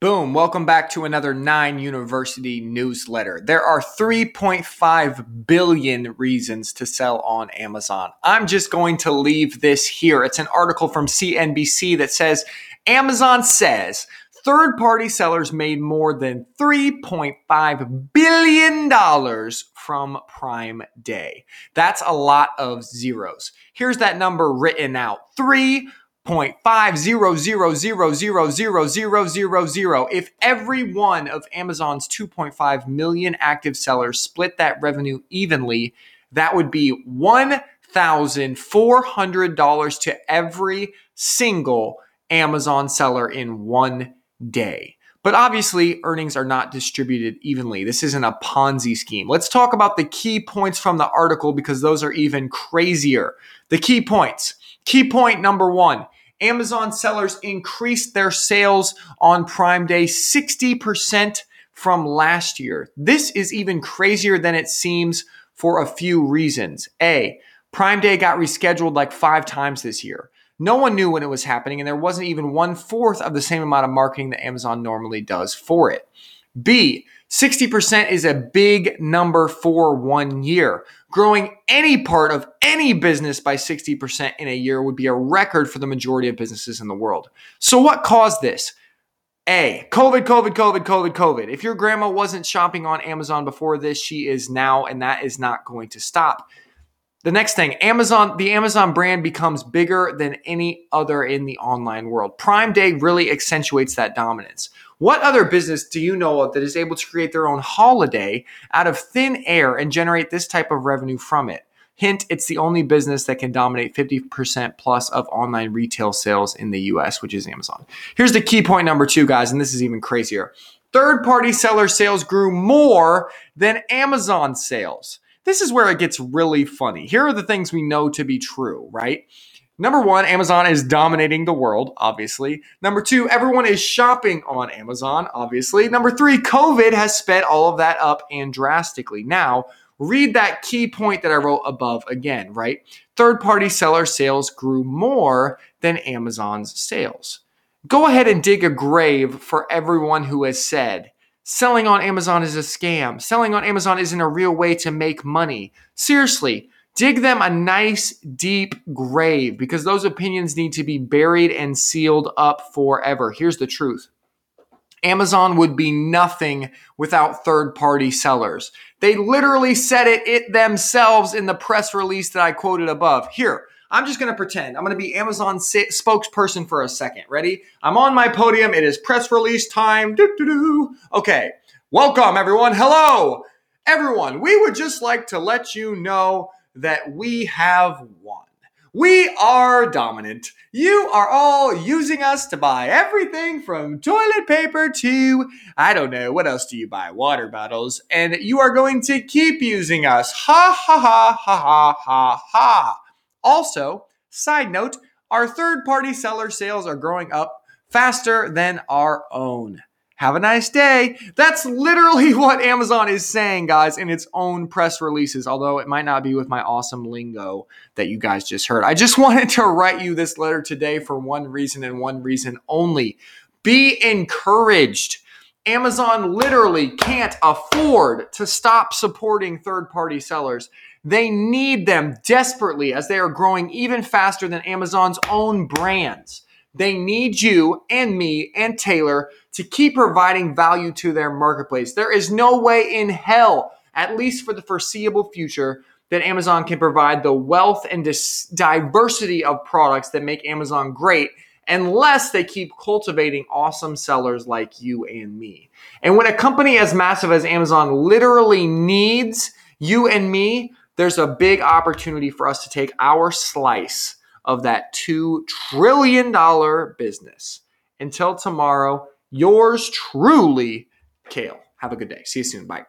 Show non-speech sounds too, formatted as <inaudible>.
Boom, welcome back to another 9 University newsletter. There are 3.5 billion reasons to sell on Amazon. I'm just going to leave this here. It's an article from CNBC that says Amazon says third party sellers made more than $3.5 billion from Prime Day. That's a lot of zeros. Here's that number written out 3 0.500000000. If every one of Amazon's 2.5 million active sellers split that revenue evenly, that would be $1,400 to every single Amazon seller in one day. But obviously, earnings are not distributed evenly. This isn't a Ponzi scheme. Let's talk about the key points from the article because those are even crazier. The key points. Key point number one Amazon sellers increased their sales on Prime Day 60% from last year. This is even crazier than it seems for a few reasons. A, Prime Day got rescheduled like five times this year. No one knew when it was happening, and there wasn't even one fourth of the same amount of marketing that Amazon normally does for it. B, 60% is a big number for one year. Growing any part of any business by 60% in a year would be a record for the majority of businesses in the world. So, what caused this? A, COVID, COVID, COVID, COVID, COVID. If your grandma wasn't shopping on Amazon before this, she is now, and that is not going to stop. The next thing, Amazon, the Amazon brand becomes bigger than any other in the online world. Prime Day really accentuates that dominance. What other business do you know of that is able to create their own holiday out of thin air and generate this type of revenue from it? Hint, it's the only business that can dominate 50% plus of online retail sales in the US, which is Amazon. Here's the key point number two, guys, and this is even crazier. Third party seller sales grew more than Amazon sales. This is where it gets really funny. Here are the things we know to be true, right? Number one, Amazon is dominating the world, obviously. Number two, everyone is shopping on Amazon, obviously. Number three, COVID has sped all of that up and drastically. Now, read that key point that I wrote above again, right? Third party seller sales grew more than Amazon's sales. Go ahead and dig a grave for everyone who has said, Selling on Amazon is a scam. Selling on Amazon isn't a real way to make money. Seriously, dig them a nice deep grave because those opinions need to be buried and sealed up forever. Here's the truth. Amazon would be nothing without third party sellers. They literally said it, it themselves in the press release that I quoted above. Here, I'm just going to pretend. I'm going to be Amazon spokesperson for a second. Ready? I'm on my podium. It is press release time. Doo-doo-doo. Okay. Welcome, everyone. Hello, everyone. We would just like to let you know that we have won. We are dominant. You are all using us to buy everything from toilet paper to, I don't know, what else do you buy? Water bottles. And you are going to keep using us. Ha ha ha ha ha ha ha. Also, side note, our third party seller sales are growing up faster than our own. Have a nice day. That's literally <laughs> what Amazon is saying, guys, in its own press releases, although it might not be with my awesome lingo that you guys just heard. I just <laughs> wanted to write you this letter today for one reason and one reason only. Be encouraged. Amazon literally can't afford to stop supporting third party sellers. They need them desperately as they are growing even faster than Amazon's own brands. They need you and me and Taylor to keep providing value to their marketplace. There is no way in hell, at least for the foreseeable future, that Amazon can provide the wealth and dis- diversity of products that make Amazon great unless they keep cultivating awesome sellers like you and me. And when a company as massive as Amazon literally needs you and me, there's a big opportunity for us to take our slice of that $2 trillion business. Until tomorrow, yours truly, Kale. Have a good day. See you soon. Bye.